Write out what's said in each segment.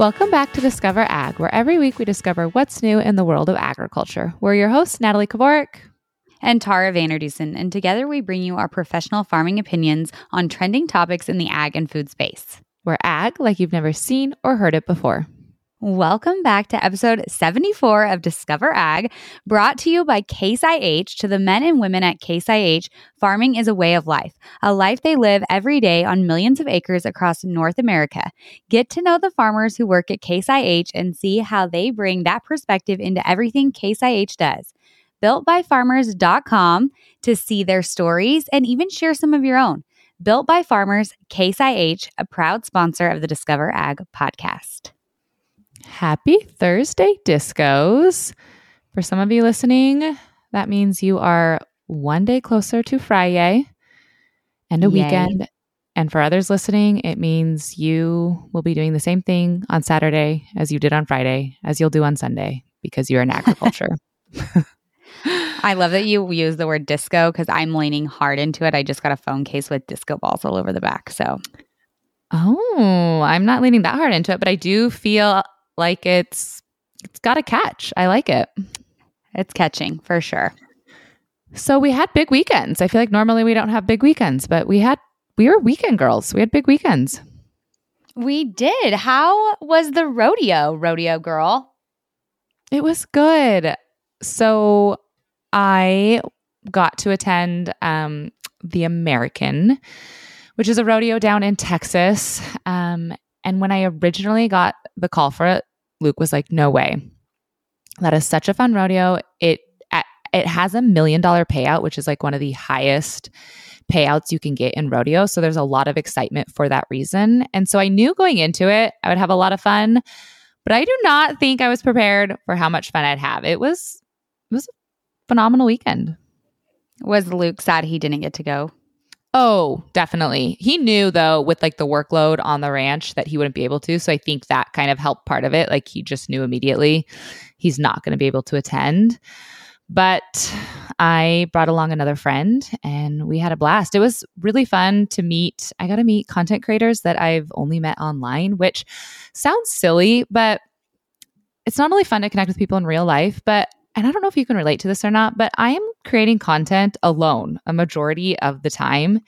Welcome back to Discover Ag, where every week we discover what's new in the world of agriculture. We're your hosts, Natalie Kovarik and Tara VanderDussen, and together we bring you our professional farming opinions on trending topics in the ag and food space. We're ag like you've never seen or heard it before. Welcome back to episode 74 of Discover Ag, brought to you by Case IH. To the men and women at Case IH, farming is a way of life, a life they live every day on millions of acres across North America. Get to know the farmers who work at Case IH and see how they bring that perspective into everything Case IH does. BuiltByFarmers.com to see their stories and even share some of your own. Built by Farmers, Case IH, a proud sponsor of the Discover Ag podcast. Happy Thursday, discos. For some of you listening, that means you are one day closer to Friday and a Yay. weekend. And for others listening, it means you will be doing the same thing on Saturday as you did on Friday, as you'll do on Sunday, because you're in agriculture. I love that you use the word disco because I'm leaning hard into it. I just got a phone case with disco balls all over the back. So, oh, I'm not leaning that hard into it, but I do feel like it's it's got a catch. I like it. It's catching for sure. So we had big weekends. I feel like normally we don't have big weekends, but we had we were weekend girls. We had big weekends. We did. How was the rodeo, rodeo girl? It was good. So I got to attend um, the American, which is a rodeo down in Texas. Um, and when I originally got the call for it, Luke was like, "No way, that is such a fun rodeo. It it has a million dollar payout, which is like one of the highest payouts you can get in rodeo. So there's a lot of excitement for that reason. And so I knew going into it, I would have a lot of fun, but I do not think I was prepared for how much fun I'd have. It was it was a phenomenal weekend. Was Luke sad he didn't get to go? Oh, definitely. He knew though with like the workload on the ranch that he wouldn't be able to. So I think that kind of helped part of it. Like he just knew immediately he's not going to be able to attend. But I brought along another friend and we had a blast. It was really fun to meet. I got to meet content creators that I've only met online, which sounds silly, but it's not only fun to connect with people in real life, but and I don't know if you can relate to this or not, but I am creating content alone a majority of the time.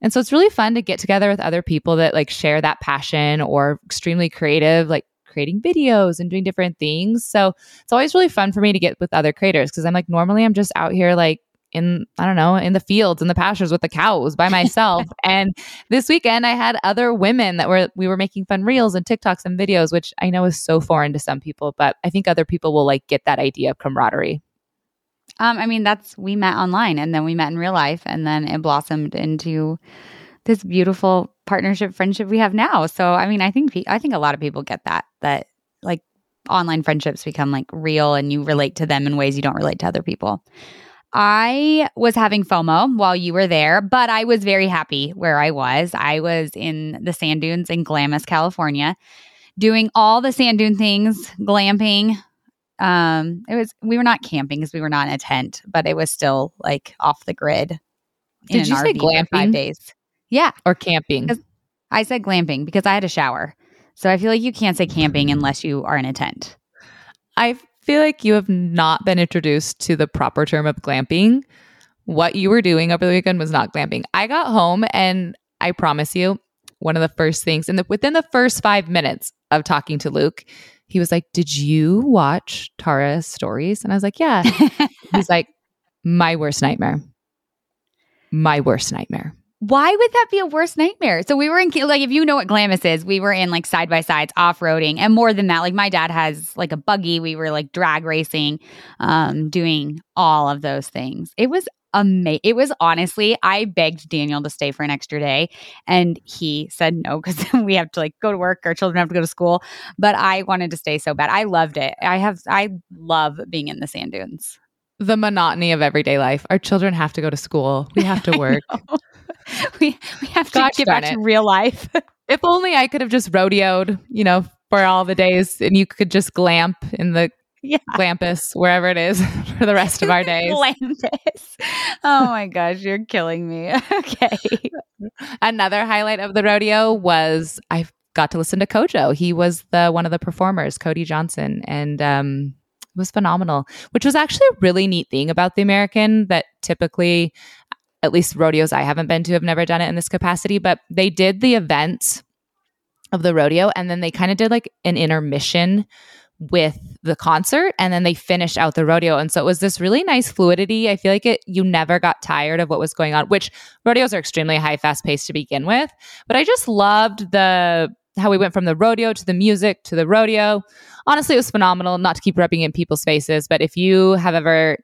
And so it's really fun to get together with other people that like share that passion or extremely creative, like creating videos and doing different things. So it's always really fun for me to get with other creators because I'm like, normally I'm just out here like in I don't know in the fields in the pastures with the cows by myself. and this weekend I had other women that were we were making fun reels and TikToks and videos, which I know is so foreign to some people, but I think other people will like get that idea of camaraderie. Um, I mean that's we met online and then we met in real life and then it blossomed into this beautiful partnership friendship we have now. So I mean I think I think a lot of people get that that like online friendships become like real and you relate to them in ways you don't relate to other people. I was having FOMO while you were there, but I was very happy where I was. I was in the sand dunes in Glamis, California, doing all the sand dune things, glamping. Um, it was we were not camping because we were not in a tent, but it was still like off the grid. Did you RV say glamping? Five days. Yeah, or camping. I said glamping because I had a shower. So I feel like you can't say camping unless you are in a tent. I feel like you have not been introduced to the proper term of glamping. What you were doing over the weekend was not glamping. I got home and I promise you, one of the first things, and within the first five minutes of talking to Luke, he was like, Did you watch Tara's stories? And I was like, Yeah. He's like, My worst nightmare. My worst nightmare why would that be a worse nightmare? So we were in like if you know what Glamis is, we were in like side by sides off roading, and more than that, like my dad has like a buggy. We were like drag racing, um, doing all of those things. It was amazing. It was honestly, I begged Daniel to stay for an extra day, and he said no because we have to like go to work. Our children have to go to school, but I wanted to stay so bad. I loved it. I have, I love being in the sand dunes the monotony of everyday life. Our children have to go to school. We have to work. we we have to Gosh, get back it. to real life. if only I could have just rodeoed, you know, for all the days and you could just glamp in the yeah. Glampus, wherever it is, for the rest of our days. Glampus. Oh my gosh, you're killing me. okay. Another highlight of the rodeo was I got to listen to Kojo. He was the one of the performers, Cody Johnson, and um, it was phenomenal. Which was actually a really neat thing about the American that typically, at least rodeos I haven't been to, have never done it in this capacity. But they did the event of the rodeo, and then they kind of did like an intermission with the concert and then they finished out the rodeo. And so it was this really nice fluidity. I feel like it you never got tired of what was going on which rodeos are extremely high fast paced to begin with. But i just loved the how we went from the rodeo to the music to the rodeo. Honestly it was phenomenal not to keep rubbing in people's faces but if you have ever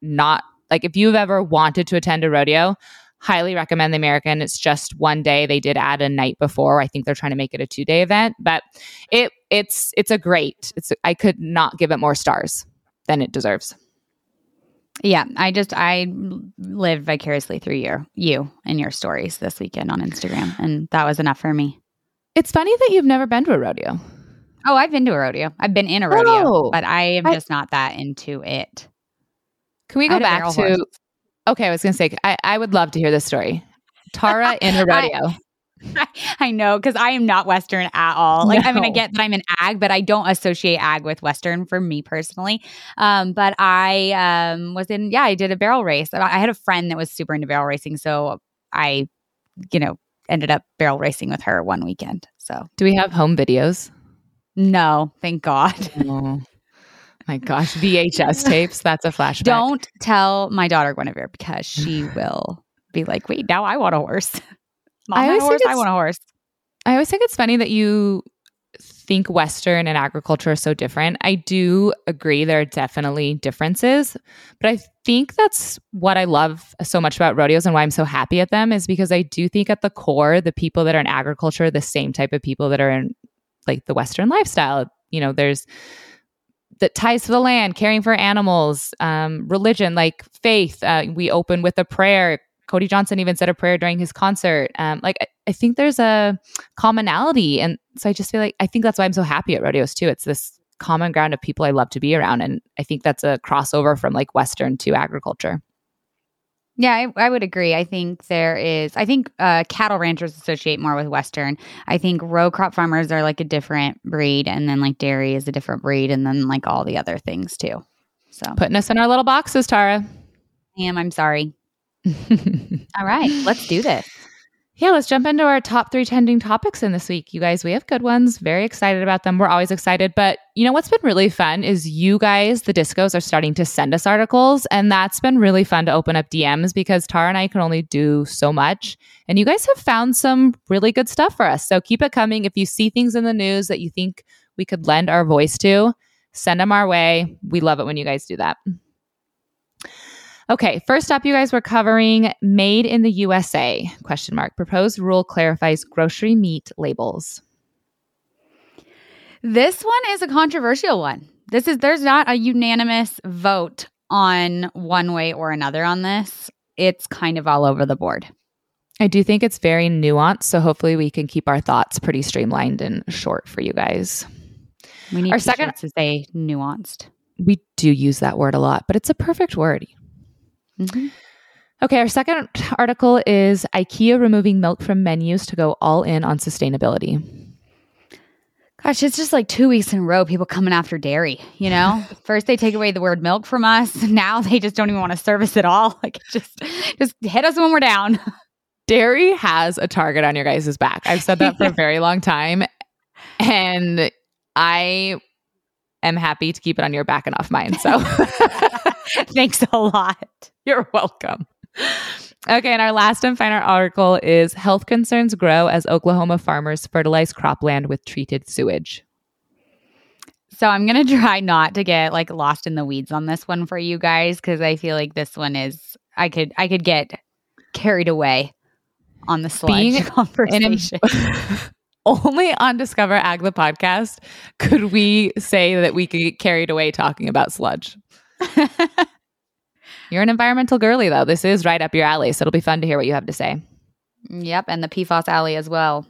not like if you've ever wanted to attend a rodeo highly recommend the American. It's just one day. They did add a night before. I think they're trying to make it a two day event, but it it's it's a great. It's I could not give it more stars than it deserves. Yeah, I just I lived vicariously through your you and your stories this weekend on Instagram, and that was enough for me. It's funny that you've never been to a rodeo. Oh, I've been to a rodeo. I've been in a rodeo, oh, but I am I, just not that into it. Can we go back to horse. Okay, I was going to say, I, I would love to hear this story. Tara in her rodeo. I, I know because I am not Western at all. Like, no. I mean, I get that I'm an ag, but I don't associate ag with Western for me personally. Um, but I um, was in, yeah, I did a barrel race. I had a friend that was super into barrel racing. So I, you know, ended up barrel racing with her one weekend. So, do we have home videos? No, thank God. My gosh, VHS tapes. That's a flashback. Don't tell my daughter Guinevere because she will be like, wait, now I want a horse. Mom I always horse, I want a horse. I always think it's funny that you think Western and agriculture are so different. I do agree there are definitely differences, but I think that's what I love so much about rodeos and why I'm so happy at them is because I do think at the core, the people that are in agriculture are the same type of people that are in like the Western lifestyle. You know, there's that ties to the land, caring for animals, um, religion, like faith. Uh, we open with a prayer. Cody Johnson even said a prayer during his concert. Um, like I, I, think there's a commonality, and so I just feel like I think that's why I'm so happy at rodeos too. It's this common ground of people I love to be around, and I think that's a crossover from like Western to agriculture. Yeah, I, I, would agree. I think there is, I think uh, cattle ranchers associate more with Western. I think row crop farmers are like a different breed, and then like dairy is a different breed, and then like all the other things too. So putting us in our little boxes, Tara. I am. I'm sorry. all right, let's do this. Yeah, let's jump into our top three trending topics in this week. You guys, we have good ones. Very excited about them. We're always excited. But you know what's been really fun is you guys, the discos, are starting to send us articles. And that's been really fun to open up DMs because Tara and I can only do so much. And you guys have found some really good stuff for us. So keep it coming. If you see things in the news that you think we could lend our voice to, send them our way. We love it when you guys do that. Okay, first up, you guys were covering made in the USA question mark. Proposed rule clarifies grocery meat labels. This one is a controversial one. This is there's not a unanimous vote on one way or another on this. It's kind of all over the board. I do think it's very nuanced, so hopefully we can keep our thoughts pretty streamlined and short for you guys. We need our second to say nuanced. We do use that word a lot, but it's a perfect word. Mm-hmm. Okay, our second article is IKEA removing milk from menus to go all in on sustainability. Gosh, it's just like two weeks in a row, people coming after dairy. You know, first they take away the word milk from us. Now they just don't even want to service at all. Like, just, just hit us when we're down. Dairy has a target on your guys' back. I've said that for a very long time, and I am happy to keep it on your back and off mine. So, thanks a lot. You're welcome. Okay, and our last and final article is Health Concerns Grow as Oklahoma Farmers Fertilize Cropland with Treated Sewage. So I'm going to try not to get like lost in the weeds on this one for you guys cuz I feel like this one is I could I could get carried away on the sludge Being conversation. only on Discover Ag the podcast could we say that we could get carried away talking about sludge. You're an environmental girly, though. This is right up your alley, so it'll be fun to hear what you have to say. Yep, and the PFAS alley as well.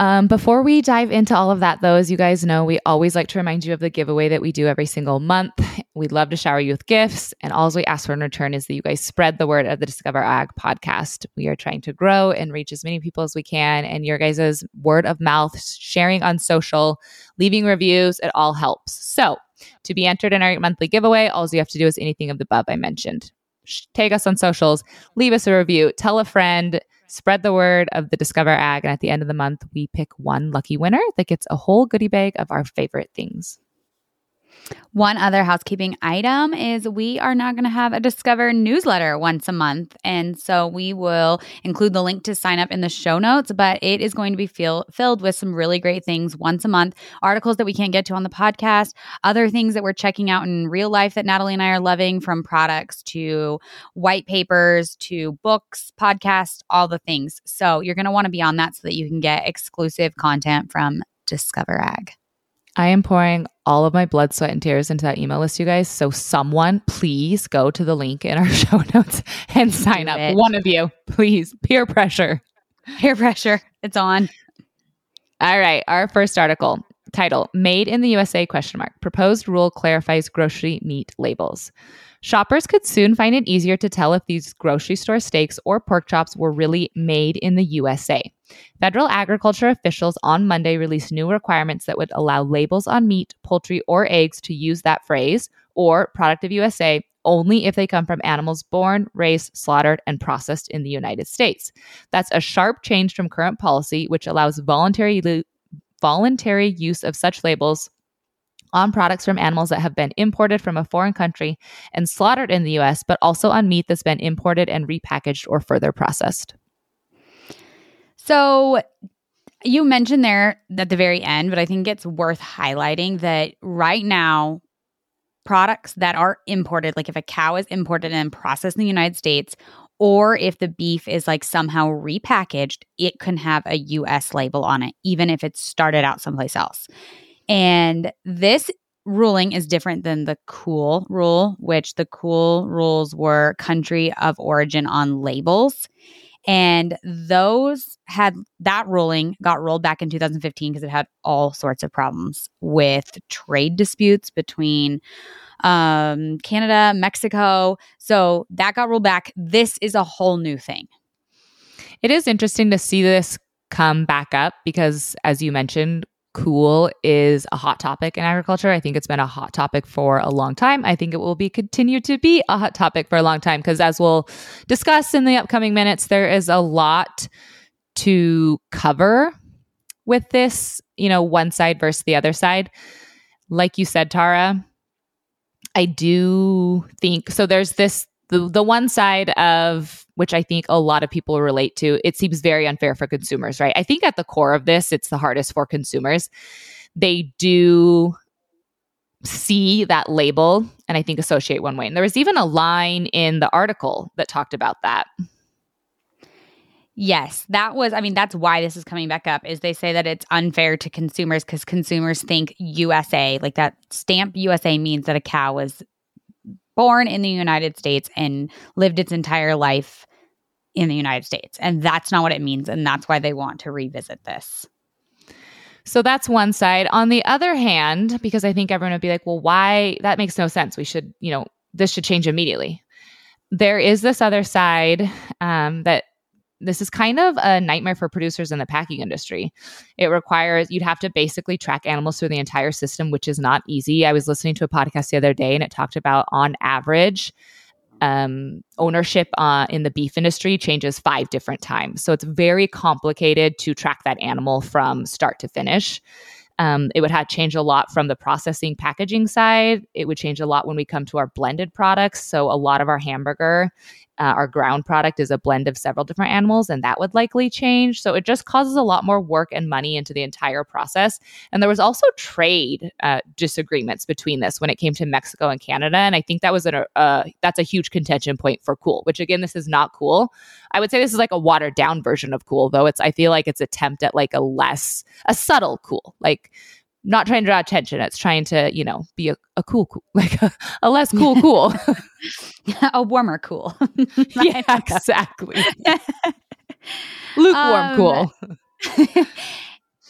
Um, before we dive into all of that, though, as you guys know, we always like to remind you of the giveaway that we do every single month. We'd love to shower you with gifts. And all we ask for in return is that you guys spread the word of the Discover Ag podcast. We are trying to grow and reach as many people as we can. And your guys' word of mouth, sharing on social, leaving reviews, it all helps. So to be entered in our monthly giveaway, all you have to do is anything of the above I mentioned. Tag us on socials, leave us a review, tell a friend, spread the word of the Discover Ag. And at the end of the month, we pick one lucky winner that gets a whole goodie bag of our favorite things. One other housekeeping item is we are now going to have a Discover newsletter once a month. And so we will include the link to sign up in the show notes, but it is going to be feel, filled with some really great things once a month articles that we can't get to on the podcast, other things that we're checking out in real life that Natalie and I are loving from products to white papers to books, podcasts, all the things. So you're going to want to be on that so that you can get exclusive content from Discover Ag. I am pouring all of my blood, sweat, and tears into that email list, you guys. So, someone, please go to the link in our show notes and sign Do up. It. One of you, please. Peer pressure. Peer pressure. It's on. All right. Our first article title Made in the USA question mark. Proposed rule clarifies grocery meat labels. Shoppers could soon find it easier to tell if these grocery store steaks or pork chops were really made in the USA. Federal agriculture officials on Monday released new requirements that would allow labels on meat, poultry, or eggs to use that phrase or product of USA only if they come from animals born, raised, slaughtered, and processed in the United States. That's a sharp change from current policy, which allows voluntary, voluntary use of such labels on products from animals that have been imported from a foreign country and slaughtered in the US, but also on meat that's been imported and repackaged or further processed. So, you mentioned there at the very end, but I think it's worth highlighting that right now, products that are imported, like if a cow is imported and processed in the United States, or if the beef is like somehow repackaged, it can have a US label on it, even if it started out someplace else. And this ruling is different than the cool rule, which the cool rules were country of origin on labels. And those had that ruling got rolled back in 2015 because it had all sorts of problems with trade disputes between um, Canada, Mexico. So that got rolled back. This is a whole new thing. It is interesting to see this come back up because, as you mentioned, cool is a hot topic in agriculture. I think it's been a hot topic for a long time. I think it will be continue to be a hot topic for a long time because as we'll discuss in the upcoming minutes, there is a lot to cover with this, you know, one side versus the other side. Like you said, Tara, I do think so there's this the the one side of which I think a lot of people relate to, it seems very unfair for consumers, right? I think at the core of this, it's the hardest for consumers. They do see that label and I think associate one way. And there was even a line in the article that talked about that. Yes, that was I mean that's why this is coming back up is they say that it's unfair to consumers cuz consumers think USA, like that stamp USA means that a cow was born in the United States and lived its entire life in the United States. And that's not what it means. And that's why they want to revisit this. So that's one side. On the other hand, because I think everyone would be like, well, why? That makes no sense. We should, you know, this should change immediately. There is this other side um, that this is kind of a nightmare for producers in the packing industry. It requires you'd have to basically track animals through the entire system, which is not easy. I was listening to a podcast the other day and it talked about on average, um, ownership uh, in the beef industry changes five different times. So it's very complicated to track that animal from start to finish. Um, it would have change a lot from the processing packaging side. It would change a lot when we come to our blended products. So a lot of our hamburger uh, our ground product is a blend of several different animals, and that would likely change. So it just causes a lot more work and money into the entire process. And there was also trade uh, disagreements between this when it came to Mexico and Canada, and I think that was a uh, that's a huge contention point for cool. Which again, this is not cool. I would say this is like a watered down version of cool, though. It's I feel like it's attempt at like a less a subtle cool, like not trying to draw attention. It's trying to, you know, be a, a cool, cool, like a, a less cool, cool. a warmer cool. yeah, exactly. Lukewarm um, cool.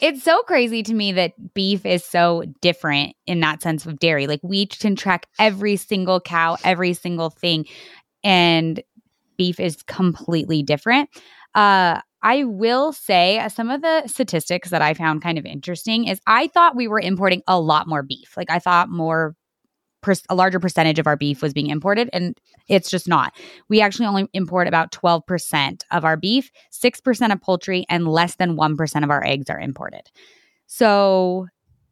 it's so crazy to me that beef is so different in that sense of dairy. Like we can track every single cow, every single thing, and beef is completely different. Uh, I will say uh, some of the statistics that I found kind of interesting is I thought we were importing a lot more beef. Like I thought more a larger percentage of our beef was being imported and it's just not. We actually only import about 12% of our beef, 6% of poultry and less than 1% of our eggs are imported. So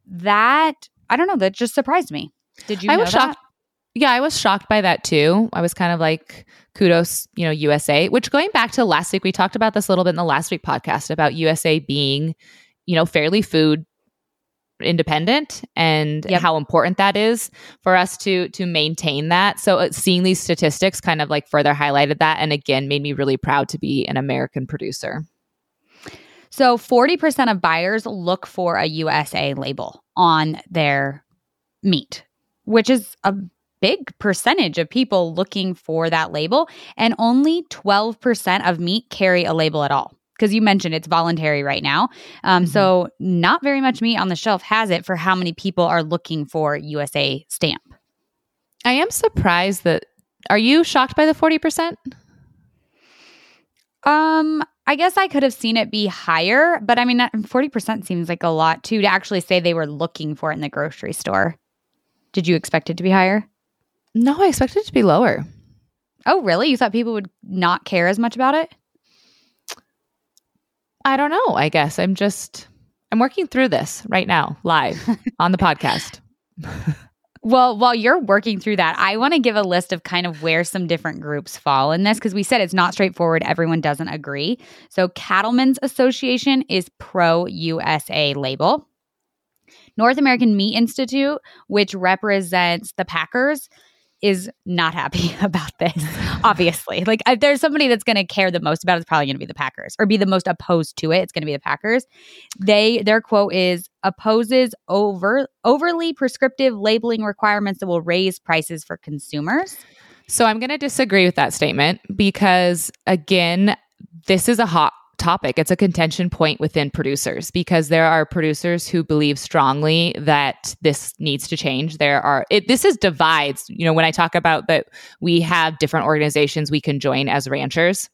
that I don't know, that just surprised me. Did you I was that? shocked yeah, I was shocked by that too. I was kind of like, kudos, you know, USA, which going back to last week, we talked about this a little bit in the last week podcast about USA being, you know, fairly food independent and yep. how important that is for us to to maintain that so uh, seeing these statistics kind of like further highlighted that and again made me really proud to be an american producer so 40% of buyers look for a usa label on their meat which is a big percentage of people looking for that label, and only 12% of meat carry a label at all. Because you mentioned it's voluntary right now. Um, mm-hmm. So, not very much meat on the shelf has it for how many people are looking for USA stamp. I am surprised that. Are you shocked by the 40%? Um, I guess I could have seen it be higher, but I mean, 40% seems like a lot too to actually say they were looking for it in the grocery store. Did you expect it to be higher? No, I expected it to be lower. Oh, really? You thought people would not care as much about it? I don't know. I guess I'm just I'm working through this right now, live on the podcast. well, while you're working through that, I want to give a list of kind of where some different groups fall in this because we said it's not straightforward. Everyone doesn't agree. So, Cattlemen's Association is pro USA label. North American Meat Institute, which represents the Packers, is not happy about this, obviously. like, if there's somebody that's going to care the most about it, it's probably going to be the Packers or be the most opposed to it. It's going to be the Packers. They, their quote is opposes over overly prescriptive labeling requirements that will raise prices for consumers. So I'm going to disagree with that statement because, again, this is a hot topic. It's a contention point within producers because there are producers who believe strongly that this needs to change. There are it, this is divides. You know, when I talk about that we have different organizations we can join as ranchers.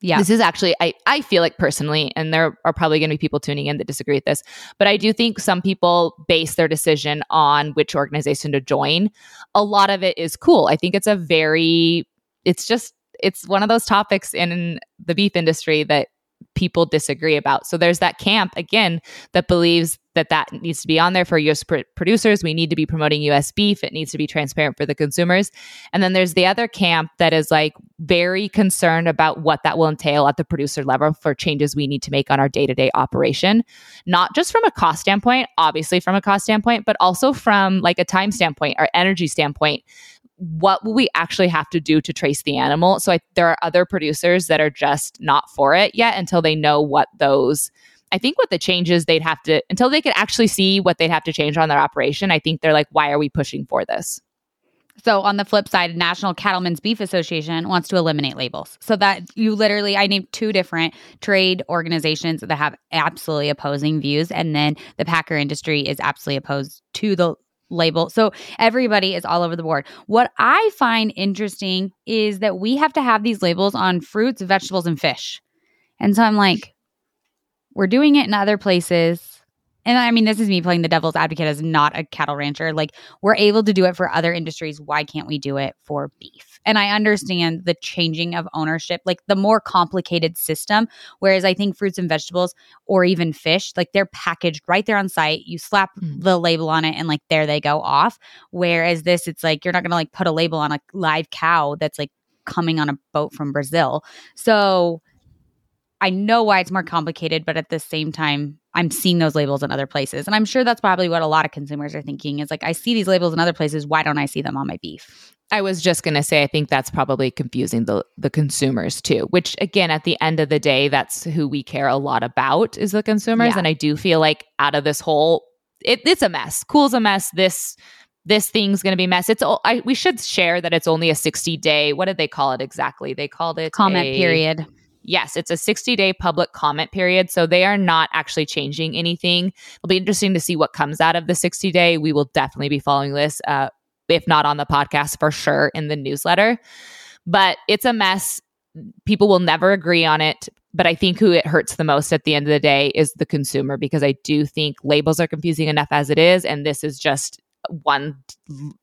Yeah. This is actually I I feel like personally and there are probably going to be people tuning in that disagree with this, but I do think some people base their decision on which organization to join. A lot of it is cool. I think it's a very it's just it's one of those topics in the beef industry that people disagree about. So there's that camp again that believes that that needs to be on there for US pr- producers. We need to be promoting US beef. It needs to be transparent for the consumers. And then there's the other camp that is like very concerned about what that will entail at the producer level for changes we need to make on our day-to-day operation, not just from a cost standpoint, obviously from a cost standpoint, but also from like a time standpoint or energy standpoint what will we actually have to do to trace the animal? So I, there are other producers that are just not for it yet until they know what those. I think what the changes they'd have to until they could actually see what they'd have to change on their operation. I think they're like, why are we pushing for this? So on the flip side, National Cattlemen's Beef Association wants to eliminate labels. So that you literally, I named two different trade organizations that have absolutely opposing views, and then the Packer industry is absolutely opposed to the label. So everybody is all over the board. What I find interesting is that we have to have these labels on fruits, vegetables, and fish. And so I'm like, we're doing it in other places and I mean, this is me playing the devil's advocate as not a cattle rancher. Like, we're able to do it for other industries. Why can't we do it for beef? And I understand the changing of ownership, like the more complicated system. Whereas I think fruits and vegetables or even fish, like they're packaged right there on site. You slap mm. the label on it and like there they go off. Whereas this, it's like you're not going to like put a label on a live cow that's like coming on a boat from Brazil. So I know why it's more complicated, but at the same time, I'm seeing those labels in other places. And I'm sure that's probably what a lot of consumers are thinking is like, I see these labels in other places. Why don't I see them on my beef? I was just going to say, I think that's probably confusing the, the consumers too, which again, at the end of the day, that's who we care a lot about is the consumers. Yeah. And I do feel like out of this whole, it, it's a mess. Cool's a mess. This, this thing's going to be mess. It's I, we should share that it's only a 60 day. What did they call it exactly? They called it comment a, period Yes, it's a 60 day public comment period. So they are not actually changing anything. It'll be interesting to see what comes out of the 60 day. We will definitely be following this, uh, if not on the podcast, for sure in the newsletter. But it's a mess. People will never agree on it. But I think who it hurts the most at the end of the day is the consumer because I do think labels are confusing enough as it is. And this is just one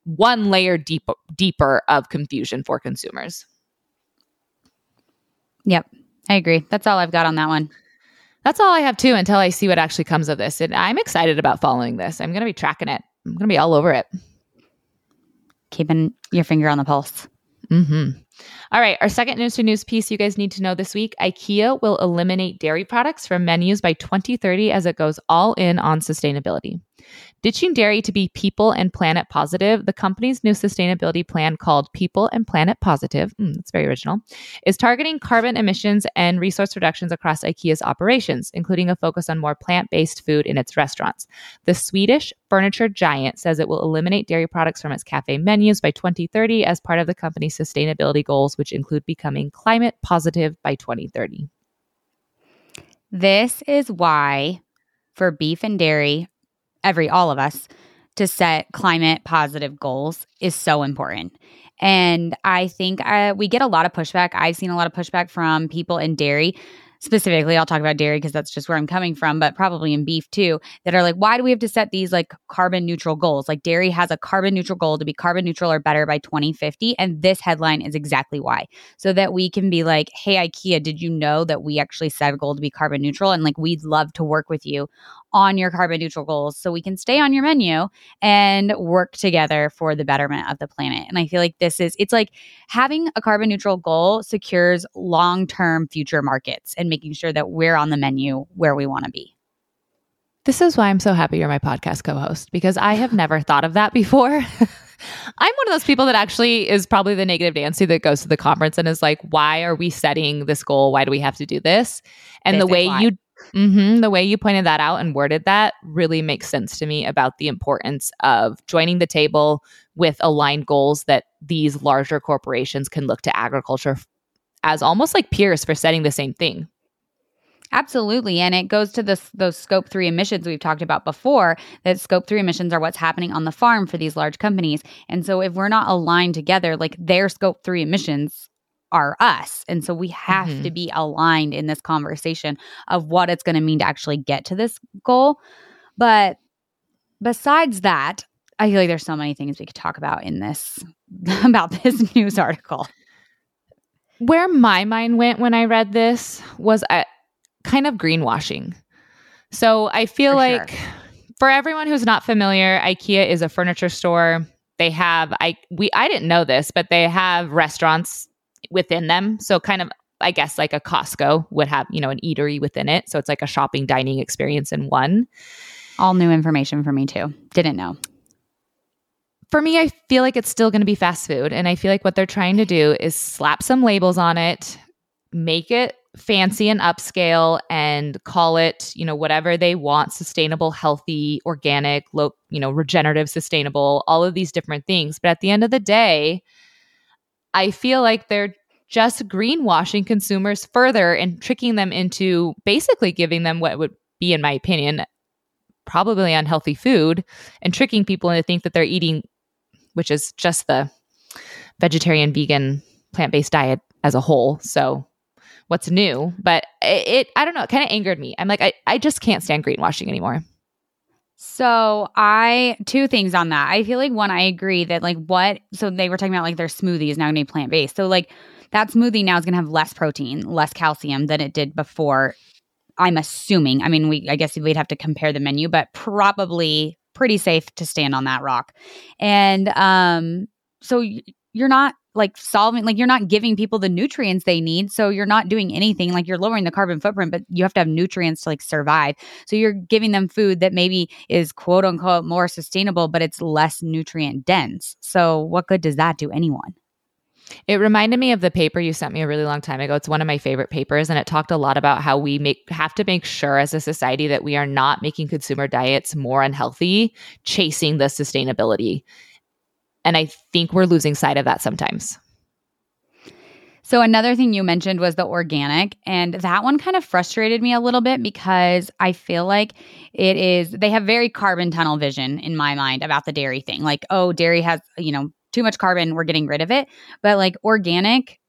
one layer deep, deeper of confusion for consumers. Yep. I agree. That's all I've got on that one. That's all I have too until I see what actually comes of this. And I'm excited about following this. I'm going to be tracking it. I'm going to be all over it. Keeping your finger on the pulse. Mm-hmm. All right. Our second news to news piece you guys need to know this week IKEA will eliminate dairy products from menus by 2030 as it goes all in on sustainability. Ditching dairy to be people and planet positive, the company's new sustainability plan called People and Planet Positive, mm, that's very original, is targeting carbon emissions and resource reductions across IKEA's operations, including a focus on more plant based food in its restaurants. The Swedish furniture giant says it will eliminate dairy products from its cafe menus by 2030 as part of the company's sustainability goals, which include becoming climate positive by 2030. This is why, for beef and dairy, every all of us to set climate positive goals is so important. And I think uh, we get a lot of pushback. I've seen a lot of pushback from people in dairy specifically i'll talk about dairy because that's just where i'm coming from but probably in beef too that are like why do we have to set these like carbon neutral goals like dairy has a carbon neutral goal to be carbon neutral or better by 2050 and this headline is exactly why so that we can be like hey ikea did you know that we actually set a goal to be carbon neutral and like we'd love to work with you on your carbon neutral goals so we can stay on your menu and work together for the betterment of the planet. And I feel like this is, it's like having a carbon neutral goal secures long term future markets and making sure that we're on the menu where we want to be. This is why I'm so happy you're my podcast co host because I have never thought of that before. I'm one of those people that actually is probably the negative Nancy that goes to the conference and is like, why are we setting this goal? Why do we have to do this? And this the way you Mm-hmm. The way you pointed that out and worded that really makes sense to me about the importance of joining the table with aligned goals that these larger corporations can look to agriculture as almost like peers for setting the same thing. Absolutely. And it goes to this those scope 3 emissions we've talked about before that scope 3 emissions are what's happening on the farm for these large companies. And so if we're not aligned together like their scope 3 emissions are us. And so we have mm-hmm. to be aligned in this conversation of what it's going to mean to actually get to this goal. But besides that, I feel like there's so many things we could talk about in this about this news article. Where my mind went when I read this was a, uh, kind of greenwashing. So I feel for like sure. for everyone who's not familiar, IKEA is a furniture store. They have I we I didn't know this, but they have restaurants within them. So kind of I guess like a Costco would have, you know, an eatery within it. So it's like a shopping dining experience in one. All new information for me too. Didn't know. For me, I feel like it's still going to be fast food. And I feel like what they're trying to do is slap some labels on it, make it fancy and upscale and call it, you know, whatever they want, sustainable, healthy, organic, low, you know, regenerative, sustainable, all of these different things. But at the end of the day, I feel like they're just greenwashing consumers further and tricking them into basically giving them what would be, in my opinion, probably unhealthy food and tricking people into think that they're eating, which is just the vegetarian, vegan, plant based diet as a whole. So what's new? But it, it I don't know, it kind of angered me. I'm like, I, I just can't stand greenwashing anymore. So I two things on that. I feel like one, I agree that like what so they were talking about like their smoothie is now gonna be plant based. So like that smoothie now is gonna have less protein, less calcium than it did before. I'm assuming. I mean, we I guess we'd have to compare the menu, but probably pretty safe to stand on that rock. And um so you're not like solving like you're not giving people the nutrients they need so you're not doing anything like you're lowering the carbon footprint but you have to have nutrients to like survive so you're giving them food that maybe is quote unquote more sustainable but it's less nutrient dense so what good does that do anyone it reminded me of the paper you sent me a really long time ago. It's one of my favorite papers and it talked a lot about how we make have to make sure as a society that we are not making consumer diets more unhealthy chasing the sustainability. And I think we're losing sight of that sometimes. So, another thing you mentioned was the organic, and that one kind of frustrated me a little bit because I feel like it is, they have very carbon tunnel vision in my mind about the dairy thing. Like, oh, dairy has, you know, too much carbon, we're getting rid of it. But like organic,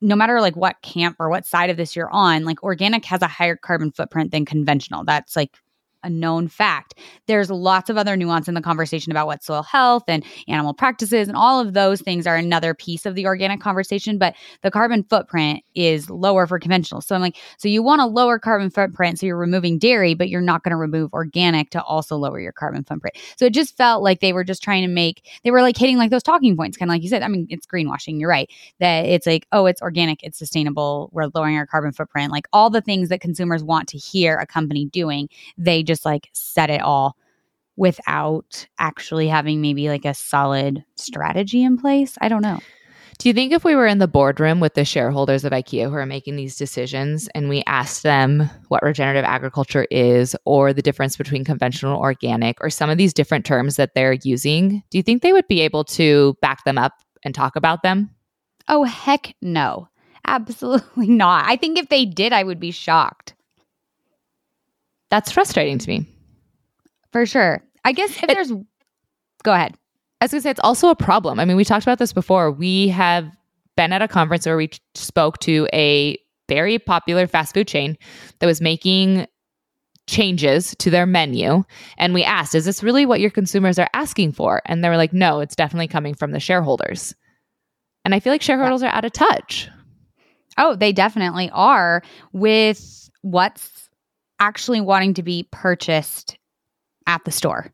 no matter like what camp or what side of this you're on, like organic has a higher carbon footprint than conventional. That's like a known fact. There's lots of other nuance in the conversation about what soil health and animal practices and all of those things are another piece of the organic conversation, but the carbon footprint is lower for conventional. So I'm like, so you want a lower carbon footprint, so you're removing dairy, but you're not going to remove organic to also lower your carbon footprint. So it just felt like they were just trying to make they were like hitting like those talking points, kind of like you said. I mean, it's greenwashing. You're right that it's like, oh, it's organic, it's sustainable, we're lowering our carbon footprint, like all the things that consumers want to hear a company doing. They just just like set it all without actually having maybe like a solid strategy in place. I don't know. Do you think if we were in the boardroom with the shareholders of IKEA who are making these decisions and we asked them what regenerative agriculture is or the difference between conventional organic or some of these different terms that they're using, do you think they would be able to back them up and talk about them? Oh, heck no. Absolutely not. I think if they did, I would be shocked. That's frustrating to me. For sure. I guess if it, there's go ahead. I was gonna say it's also a problem. I mean, we talked about this before. We have been at a conference where we spoke to a very popular fast food chain that was making changes to their menu and we asked is this really what your consumers are asking for and they were like no it's definitely coming from the shareholders and i feel like shareholders yeah. are out of touch oh they definitely are with what's actually wanting to be purchased at the store.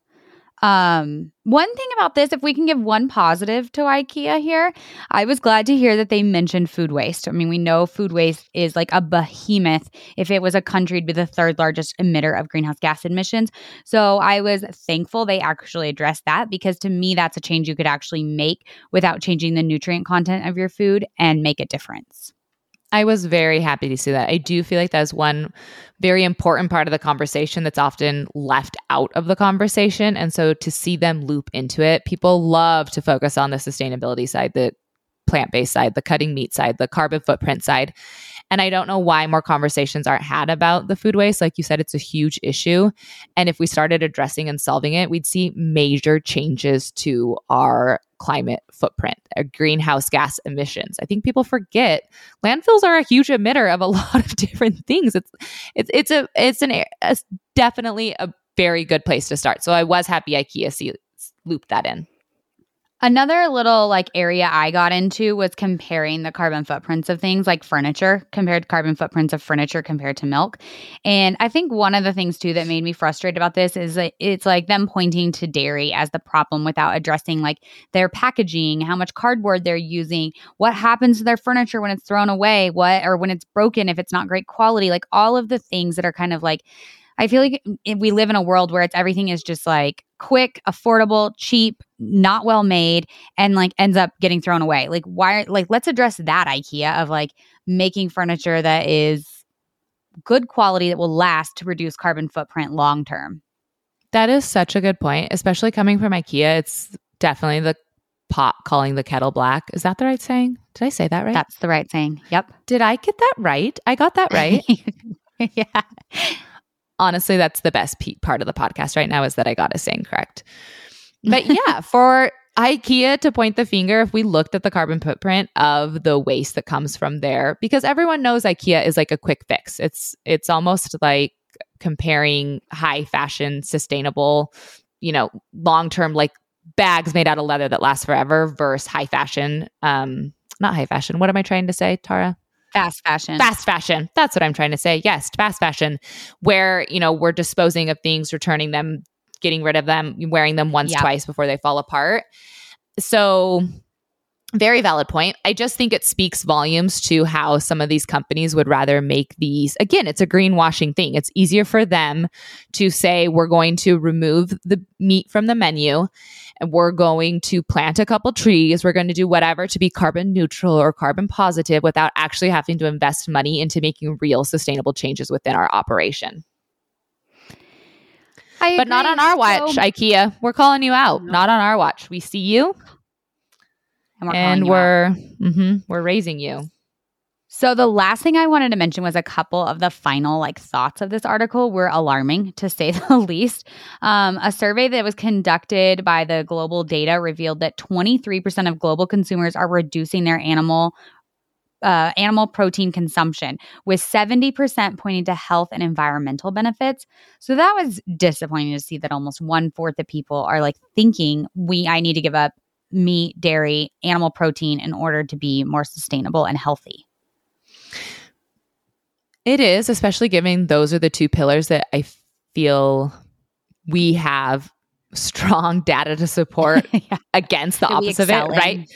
Um, one thing about this, if we can give one positive to IKEA here, I was glad to hear that they mentioned food waste. I mean, we know food waste is like a behemoth. If it was a country, it'd be the third largest emitter of greenhouse gas emissions. So I was thankful they actually addressed that because to me, that's a change you could actually make without changing the nutrient content of your food and make a difference. I was very happy to see that. I do feel like that's one very important part of the conversation that's often left out of the conversation. And so to see them loop into it, people love to focus on the sustainability side, the plant based side, the cutting meat side, the carbon footprint side. And I don't know why more conversations aren't had about the food waste. Like you said, it's a huge issue. And if we started addressing and solving it, we'd see major changes to our climate footprint, uh, greenhouse gas emissions. I think people forget landfills are a huge emitter of a lot of different things. It's it's it's a it's an it's definitely a very good place to start. So I was happy IKEA see, looped that in. Another little like area I got into was comparing the carbon footprints of things like furniture compared to carbon footprints of furniture compared to milk. And I think one of the things too that made me frustrated about this is that it's like them pointing to dairy as the problem without addressing like their packaging, how much cardboard they're using, what happens to their furniture when it's thrown away, what or when it's broken if it's not great quality, like all of the things that are kind of like I feel like mm, we live in a world where it's everything is just like quick, affordable, cheap, not well made, and like ends up getting thrown away. Like, why? Like, let's address that IKEA of like making furniture that is good quality that will last to reduce carbon footprint long term. That is such a good point, especially coming from IKEA. It's definitely the pot calling the kettle black. Is that the right saying? Did I say that right? That's the right saying. Yep. Did I get that right? I got that right. yeah honestly, that's the best part of the podcast right now is that I got a saying correct. But yeah, for IKEA to point the finger, if we looked at the carbon footprint of the waste that comes from there, because everyone knows IKEA is like a quick fix. It's it's almost like comparing high fashion, sustainable, you know, long term like bags made out of leather that last forever versus high fashion. Um, not high fashion. What am I trying to say, Tara? Fast fashion. Fast fashion. That's what I'm trying to say. Yes, fast fashion, where, you know, we're disposing of things, returning them, getting rid of them, wearing them once, yep. twice before they fall apart. So very valid point. I just think it speaks volumes to how some of these companies would rather make these. Again, it's a greenwashing thing. It's easier for them to say, we're going to remove the meat from the menu and we're going to plant a couple trees. We're going to do whatever to be carbon neutral or carbon positive without actually having to invest money into making real sustainable changes within our operation. But not on our watch, so- IKEA. We're calling you out. No. Not on our watch. We see you and we're, and we're, mm-hmm, we're raising you. So the last thing I wanted to mention was a couple of the final like thoughts of this article were alarming to say the least. Um, a survey that was conducted by the Global Data revealed that 23% of global consumers are reducing their animal uh, animal protein consumption, with 70% pointing to health and environmental benefits. So that was disappointing to see that almost one fourth of people are like thinking we I need to give up meat, dairy, animal protein in order to be more sustainable and healthy. It is, especially given those are the two pillars that I feel we have strong data to support yeah. against the that opposite of it, right?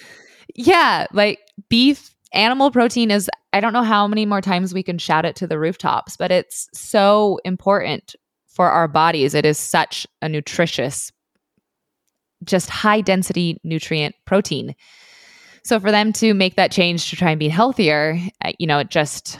Yeah, like beef, animal protein is, I don't know how many more times we can shout it to the rooftops, but it's so important for our bodies. It is such a nutritious, just high density nutrient protein. So for them to make that change to try and be healthier, you know, it just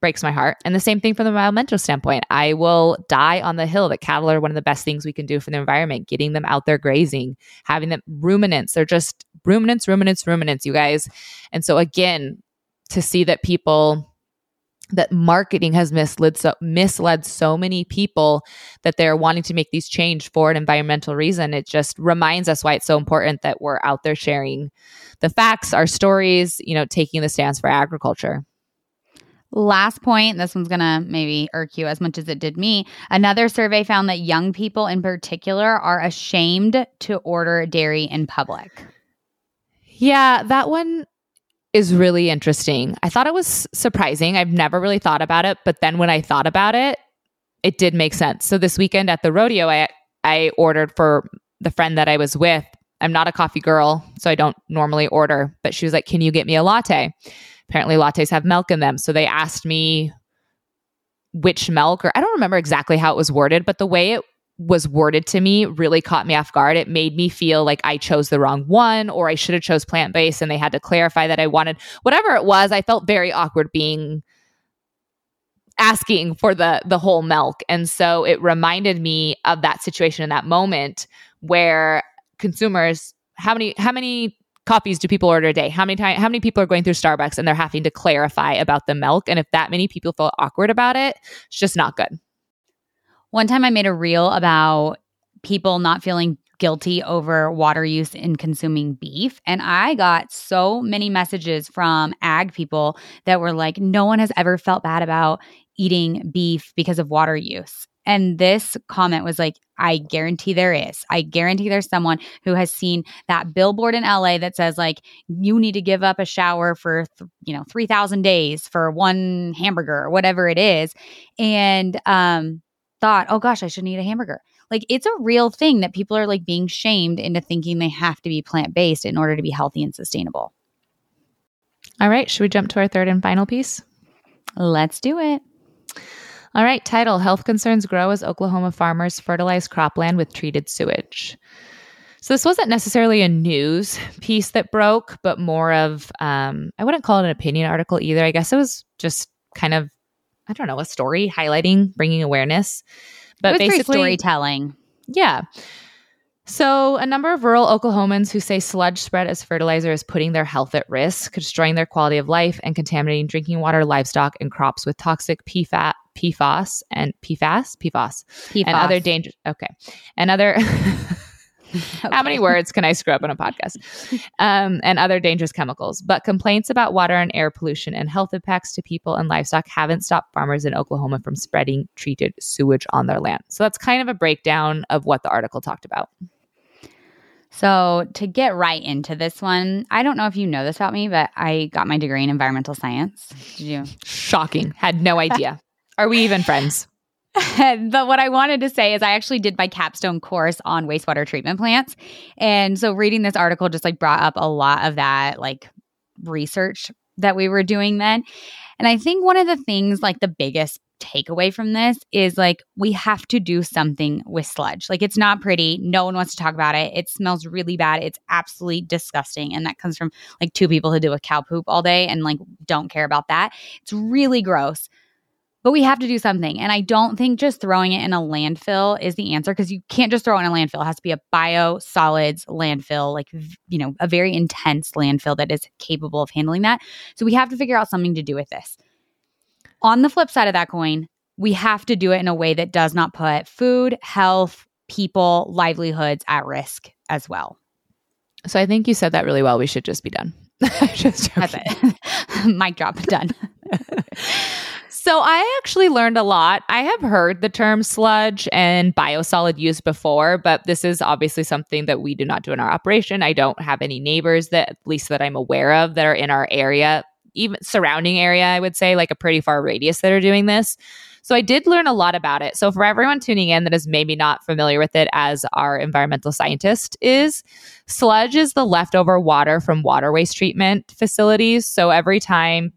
breaks my heart. And the same thing from the environmental standpoint. I will die on the hill that cattle are one of the best things we can do for the environment, getting them out there grazing, having them ruminants. They're just ruminants, ruminants, ruminants, you guys. And so again, to see that people that marketing has misled so misled so many people that they're wanting to make these change for an environmental reason it just reminds us why it's so important that we're out there sharing the facts our stories you know taking the stance for agriculture Last point, this one's going to maybe irk you as much as it did me. Another survey found that young people in particular are ashamed to order dairy in public. Yeah, that one is really interesting. I thought it was surprising. I've never really thought about it, but then when I thought about it, it did make sense. So this weekend at the rodeo, I I ordered for the friend that I was with. I'm not a coffee girl, so I don't normally order, but she was like, "Can you get me a latte?" Apparently lattes have milk in them. So they asked me which milk, or I don't remember exactly how it was worded, but the way it was worded to me really caught me off guard. It made me feel like I chose the wrong one or I should have chose plant-based and they had to clarify that I wanted whatever it was. I felt very awkward being asking for the the whole milk. And so it reminded me of that situation in that moment where consumers how many how many coffees do people order a day? How many time how many people are going through Starbucks and they're having to clarify about the milk? And if that many people feel awkward about it, it's just not good. One time I made a reel about people not feeling guilty over water use in consuming beef. And I got so many messages from ag people that were like, no one has ever felt bad about eating beef because of water use. And this comment was like, I guarantee there is. I guarantee there's someone who has seen that billboard in LA that says, like, you need to give up a shower for, th- you know, 3,000 days for one hamburger or whatever it is. And um, thought, oh gosh, I shouldn't eat a hamburger. Like, it's a real thing that people are like being shamed into thinking they have to be plant based in order to be healthy and sustainable. All right. Should we jump to our third and final piece? Let's do it. All right, title Health Concerns Grow as Oklahoma Farmers Fertilize Cropland with Treated Sewage. So, this wasn't necessarily a news piece that broke, but more of, um, I wouldn't call it an opinion article either. I guess it was just kind of, I don't know, a story highlighting, bringing awareness. But basically, storytelling. Yeah. So, a number of rural Oklahomans who say sludge spread as fertilizer is putting their health at risk, destroying their quality of life, and contaminating drinking water, livestock, and crops with toxic PFAS, PFAS and PFAS, PFAS, PFAS. and other dangerous. Okay, and other. Okay. How many words can I screw up on a podcast? Um, and other dangerous chemicals. But complaints about water and air pollution and health impacts to people and livestock haven't stopped farmers in Oklahoma from spreading treated sewage on their land. So that's kind of a breakdown of what the article talked about. So, to get right into this one, I don't know if you know this about me, but I got my degree in environmental science. Did you? Shocking. Had no idea. Are we even friends? but what I wanted to say is I actually did my capstone course on wastewater treatment plants. And so reading this article just like brought up a lot of that like research that we were doing then. And I think one of the things like the biggest takeaway from this is like we have to do something with sludge. Like it's not pretty. No one wants to talk about it. It smells really bad. It's absolutely disgusting. And that comes from like two people who do with cow poop all day and like don't care about that. It's really gross. But we have to do something. And I don't think just throwing it in a landfill is the answer because you can't just throw it in a landfill. It has to be a biosolids landfill, like, you know, a very intense landfill that is capable of handling that. So we have to figure out something to do with this. On the flip side of that coin, we have to do it in a way that does not put food, health, people, livelihoods at risk as well. So I think you said that really well. We should just be done. just That's it. Mic drop, done. So I actually learned a lot. I have heard the term sludge and biosolid used before, but this is obviously something that we do not do in our operation. I don't have any neighbors that at least that I'm aware of that are in our area, even surrounding area, I would say like a pretty far radius that are doing this. So I did learn a lot about it. So for everyone tuning in that is maybe not familiar with it as our environmental scientist is, sludge is the leftover water from water waste treatment facilities. So every time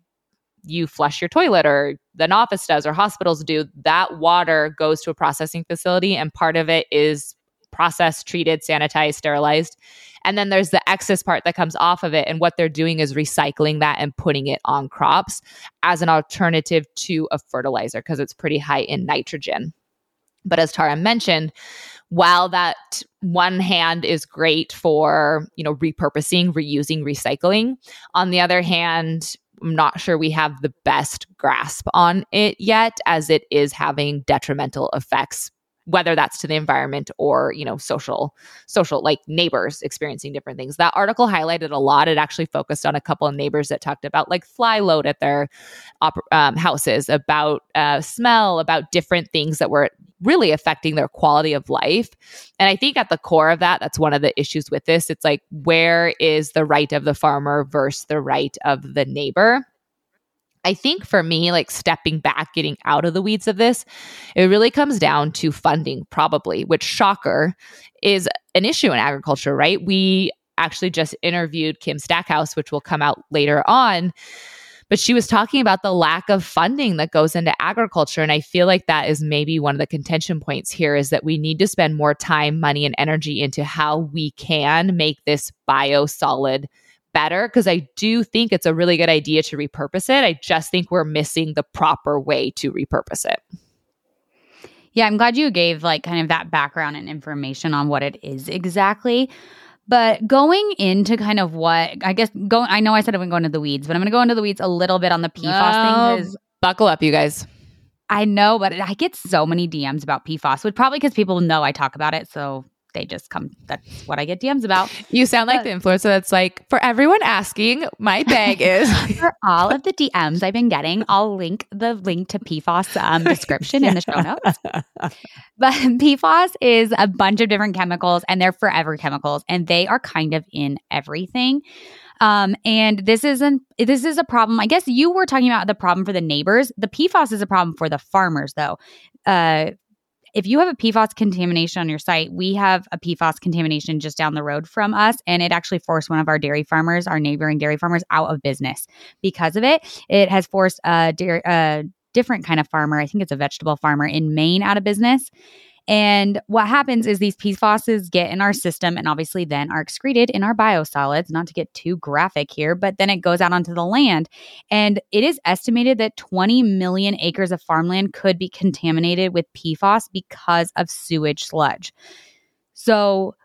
you flush your toilet or an office does or hospitals do, that water goes to a processing facility and part of it is processed, treated, sanitized, sterilized. And then there's the excess part that comes off of it. And what they're doing is recycling that and putting it on crops as an alternative to a fertilizer because it's pretty high in nitrogen. But as Tara mentioned, while that one hand is great for you know repurposing reusing recycling on the other hand I'm not sure we have the best grasp on it yet, as it is having detrimental effects whether that's to the environment or you know social social like neighbors experiencing different things. That article highlighted a lot. It actually focused on a couple of neighbors that talked about like fly load at their um, houses about uh, smell about different things that were really affecting their quality of life. And i think at the core of that that's one of the issues with this. It's like where is the right of the farmer versus the right of the neighbor I think for me, like stepping back, getting out of the weeds of this, it really comes down to funding, probably, which shocker is an issue in agriculture, right? We actually just interviewed Kim Stackhouse, which will come out later on. But she was talking about the lack of funding that goes into agriculture. And I feel like that is maybe one of the contention points here is that we need to spend more time, money, and energy into how we can make this bio solid better because I do think it's a really good idea to repurpose it. I just think we're missing the proper way to repurpose it. Yeah, I'm glad you gave like kind of that background and information on what it is exactly. But going into kind of what I guess going, I know I said I wouldn't go into the weeds, but I'm gonna go into the weeds a little bit on the PFAS oh, thing um, because buckle up, you guys. I know, but I get so many DMs about PFAS, which probably because people know I talk about it. So they just come. That's what I get DMs about. You sound like the influencer that's like, for everyone asking, my bag is. for all of the DMs I've been getting, I'll link the link to PFAS um, description yeah. in the show notes. But PFAS is a bunch of different chemicals and they're forever chemicals and they are kind of in everything. Um, and this isn't this is a problem. I guess you were talking about the problem for the neighbors. The PFAS is a problem for the farmers, though. Uh, if you have a PFAS contamination on your site, we have a PFAS contamination just down the road from us. And it actually forced one of our dairy farmers, our neighboring dairy farmers, out of business because of it. It has forced a, dairy, a different kind of farmer, I think it's a vegetable farmer in Maine, out of business. And what happens is these PFASs get in our system and obviously then are excreted in our biosolids, not to get too graphic here, but then it goes out onto the land. And it is estimated that 20 million acres of farmland could be contaminated with PFAS because of sewage sludge. So,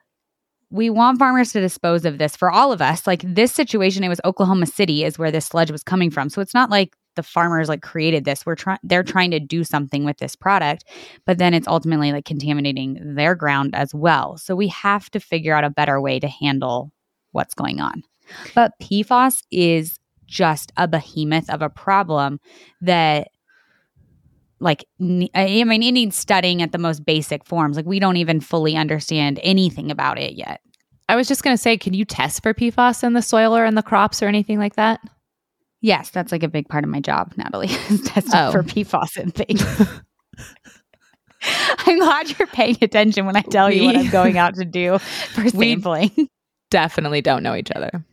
we want farmers to dispose of this for all of us. Like this situation, it was Oklahoma City is where this sludge was coming from. So it's not like the farmers like created this. We're trying they're trying to do something with this product, but then it's ultimately like contaminating their ground as well. So we have to figure out a better way to handle what's going on. But PFAS is just a behemoth of a problem that like I mean it needs studying at the most basic forms. Like we don't even fully understand anything about it yet. I was just going to say can you test for PFAS in the soil or in the crops or anything like that? Yes, that's like a big part of my job, Natalie, is testing oh. for PFAS and things. I'm glad you're paying attention when I tell you what I'm going out to do for sampling. We definitely don't know each other.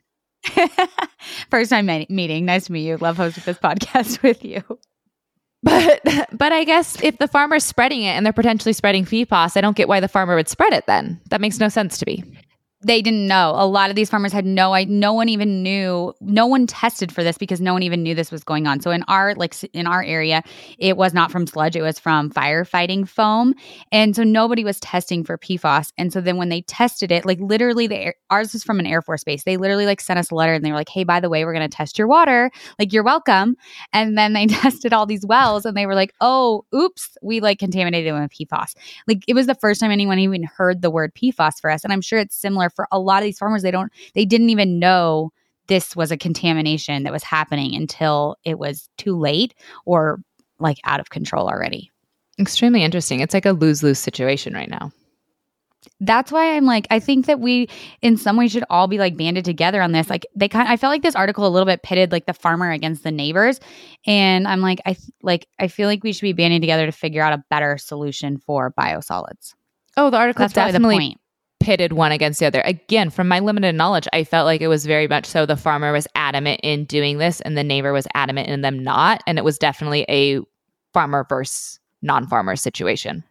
First time meeting. Nice to meet you. Love hosting this podcast with you. But but I guess if the farmer's spreading it and they're potentially spreading PFAS, I don't get why the farmer would spread it then. That makes no sense to me they didn't know. A lot of these farmers had no I no one even knew. No one tested for this because no one even knew this was going on. So in our like in our area, it was not from sludge, it was from firefighting foam. And so nobody was testing for PFAS. And so then when they tested it, like literally the ours was from an Air Force base. They literally like sent us a letter and they were like, "Hey, by the way, we're going to test your water. Like you're welcome." And then they tested all these wells and they were like, "Oh, oops, we like contaminated them with PFAS." Like it was the first time anyone even heard the word PFAS for us. And I'm sure it's similar for a lot of these farmers they don't they didn't even know this was a contamination that was happening until it was too late or like out of control already. Extremely interesting. It's like a lose lose situation right now. That's why I'm like, I think that we, in some way, should all be like banded together on this. Like, they kind, I felt like this article a little bit pitted like the farmer against the neighbors, and I'm like, I like, I feel like we should be banding together to figure out a better solution for biosolids. Oh, the article That's definitely the point pitted one against the other. Again, from my limited knowledge, I felt like it was very much so the farmer was adamant in doing this and the neighbor was adamant in them not. And it was definitely a farmer versus non farmer situation.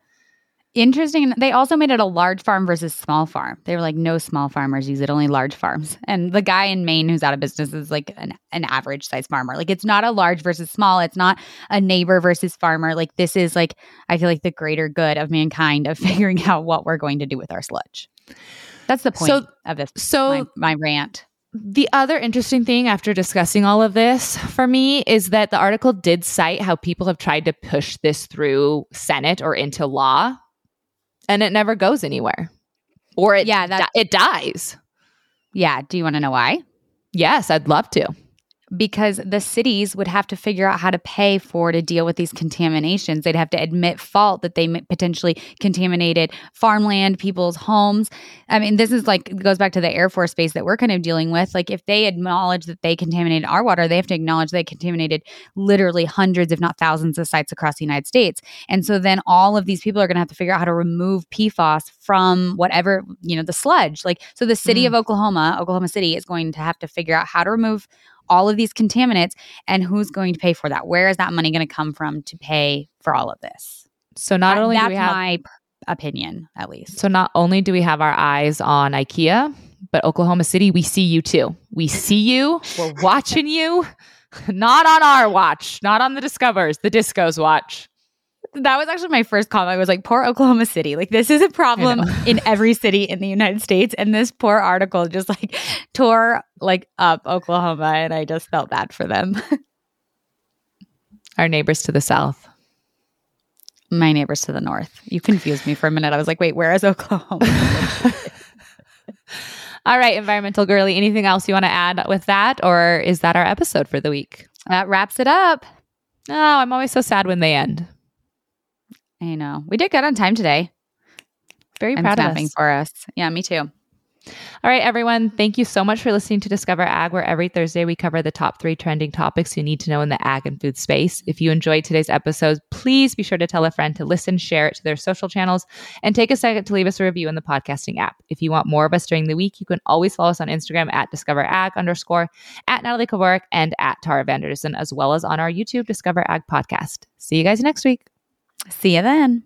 Interesting. They also made it a large farm versus small farm. They were like, no small farmers use it, only large farms. And the guy in Maine who's out of business is like an, an average size farmer. Like, it's not a large versus small. It's not a neighbor versus farmer. Like, this is like, I feel like the greater good of mankind of figuring out what we're going to do with our sludge. That's the point so, of this. So my, my rant. The other interesting thing after discussing all of this for me is that the article did cite how people have tried to push this through Senate or into law, and it never goes anywhere, or it yeah that, it dies. Yeah. Do you want to know why? Yes, I'd love to because the cities would have to figure out how to pay for to deal with these contaminations. They'd have to admit fault that they potentially contaminated farmland, people's homes. I mean, this is like goes back to the Air Force base that we're kind of dealing with. Like, if they acknowledge that they contaminated our water, they have to acknowledge they contaminated literally hundreds, if not thousands, of sites across the United States. And so then all of these people are going to have to figure out how to remove PFAS from whatever you know the sludge. Like, so the city mm. of Oklahoma, Oklahoma City, is going to have to figure out how to remove all of these contaminants and who's going to pay for that? Where is that money going to come from to pay for all of this? So not only that's do we have my opinion, at least. So not only do we have our eyes on IKEA, but Oklahoma City, we see you too. We see you. We're watching you. Not on our watch, not on the Discovers, the Discos watch that was actually my first comment. I was like, poor Oklahoma City. Like, this is a problem in every city in the United States. And this poor article just like tore like up Oklahoma. And I just felt bad for them. Our neighbors to the south. My neighbors to the north. You confused me for a minute. I was like, wait, where is Oklahoma? All right, environmental girly. Anything else you want to add with that? Or is that our episode for the week? That wraps it up. Oh, I'm always so sad when they end. I know. We did good on time today. Very proud of us. for us. Yeah, me too. All right, everyone. Thank you so much for listening to Discover Ag, where every Thursday we cover the top three trending topics you need to know in the ag and food space. If you enjoyed today's episode, please be sure to tell a friend to listen, share it to their social channels, and take a second to leave us a review in the podcasting app. If you want more of us during the week, you can always follow us on Instagram at Discover Ag underscore, at Natalie Kovarik, and at Tara VanderDussen, as well as on our YouTube Discover Ag podcast. See you guys next week. See you then.